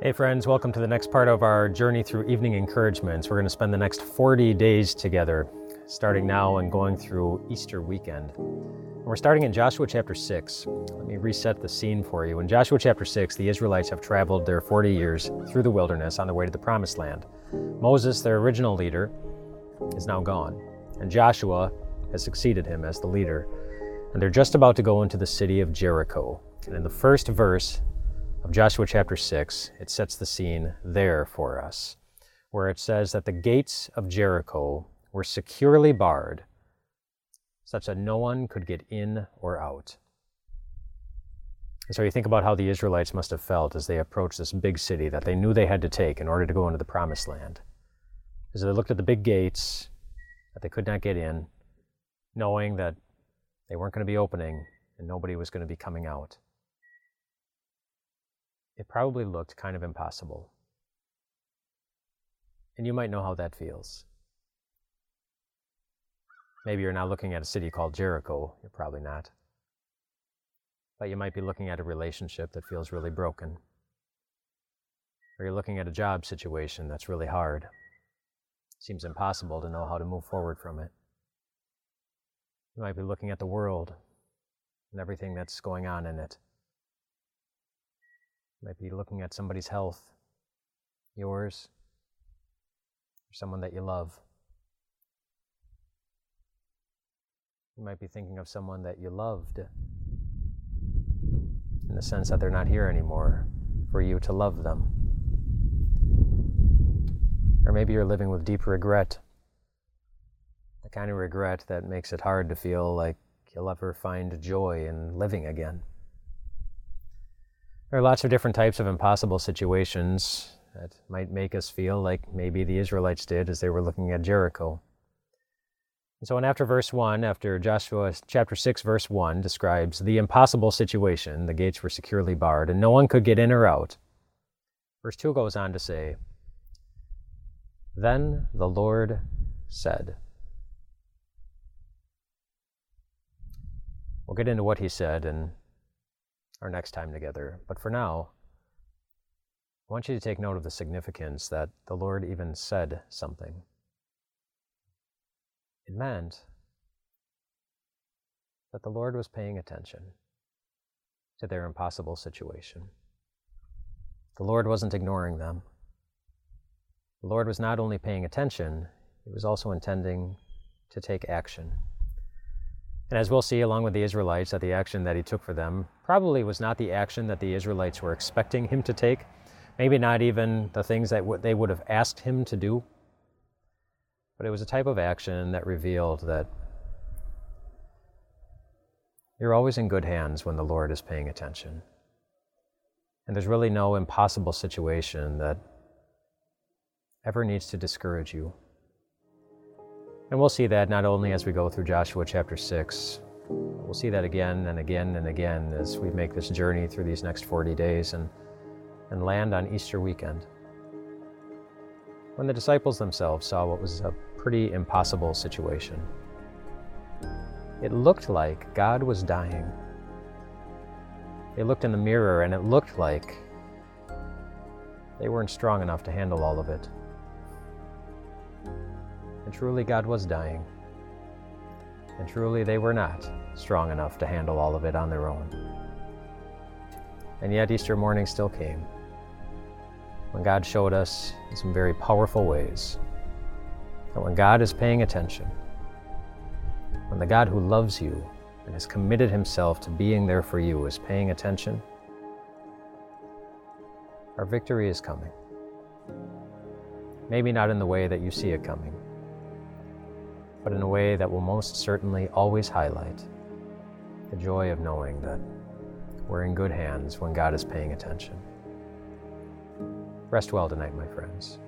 Hey, friends, welcome to the next part of our journey through evening encouragements. We're going to spend the next 40 days together, starting now and going through Easter weekend. We're starting in Joshua chapter 6. Let me reset the scene for you. In Joshua chapter 6, the Israelites have traveled their 40 years through the wilderness on their way to the promised land. Moses, their original leader, is now gone, and Joshua has succeeded him as the leader. And they're just about to go into the city of Jericho. And in the first verse, of Joshua chapter 6, it sets the scene there for us, where it says that the gates of Jericho were securely barred, such that no one could get in or out. And so you think about how the Israelites must have felt as they approached this big city that they knew they had to take in order to go into the promised land. As they looked at the big gates that they could not get in, knowing that they weren't going to be opening and nobody was going to be coming out it probably looked kind of impossible. And you might know how that feels. Maybe you're not looking at a city called Jericho, you're probably not. But you might be looking at a relationship that feels really broken. Or you're looking at a job situation that's really hard. Seems impossible to know how to move forward from it. You might be looking at the world and everything that's going on in it might be looking at somebody's health, yours, or someone that you love. You might be thinking of someone that you loved in the sense that they're not here anymore for you to love them. Or maybe you're living with deep regret, the kind of regret that makes it hard to feel like you'll ever find joy in living again. There are lots of different types of impossible situations that might make us feel like maybe the Israelites did as they were looking at Jericho. And so, and after verse 1, after Joshua chapter 6, verse 1 describes the impossible situation, the gates were securely barred and no one could get in or out. Verse 2 goes on to say, Then the Lord said, We'll get into what he said and our next time together. But for now, I want you to take note of the significance that the Lord even said something. It meant that the Lord was paying attention to their impossible situation. The Lord wasn't ignoring them. The Lord was not only paying attention, He was also intending to take action. And as we'll see, along with the Israelites, that the action that he took for them probably was not the action that the Israelites were expecting him to take, maybe not even the things that they would have asked him to do. But it was a type of action that revealed that you're always in good hands when the Lord is paying attention. And there's really no impossible situation that ever needs to discourage you. And we'll see that not only as we go through Joshua chapter 6, we'll see that again and again and again as we make this journey through these next 40 days and, and land on Easter weekend. When the disciples themselves saw what was a pretty impossible situation, it looked like God was dying. They looked in the mirror and it looked like they weren't strong enough to handle all of it. And truly, God was dying. And truly, they were not strong enough to handle all of it on their own. And yet, Easter morning still came when God showed us in some very powerful ways that when God is paying attention, when the God who loves you and has committed himself to being there for you is paying attention, our victory is coming. Maybe not in the way that you see it coming but in a way that will most certainly always highlight the joy of knowing that we're in good hands when God is paying attention. Rest well tonight, my friends.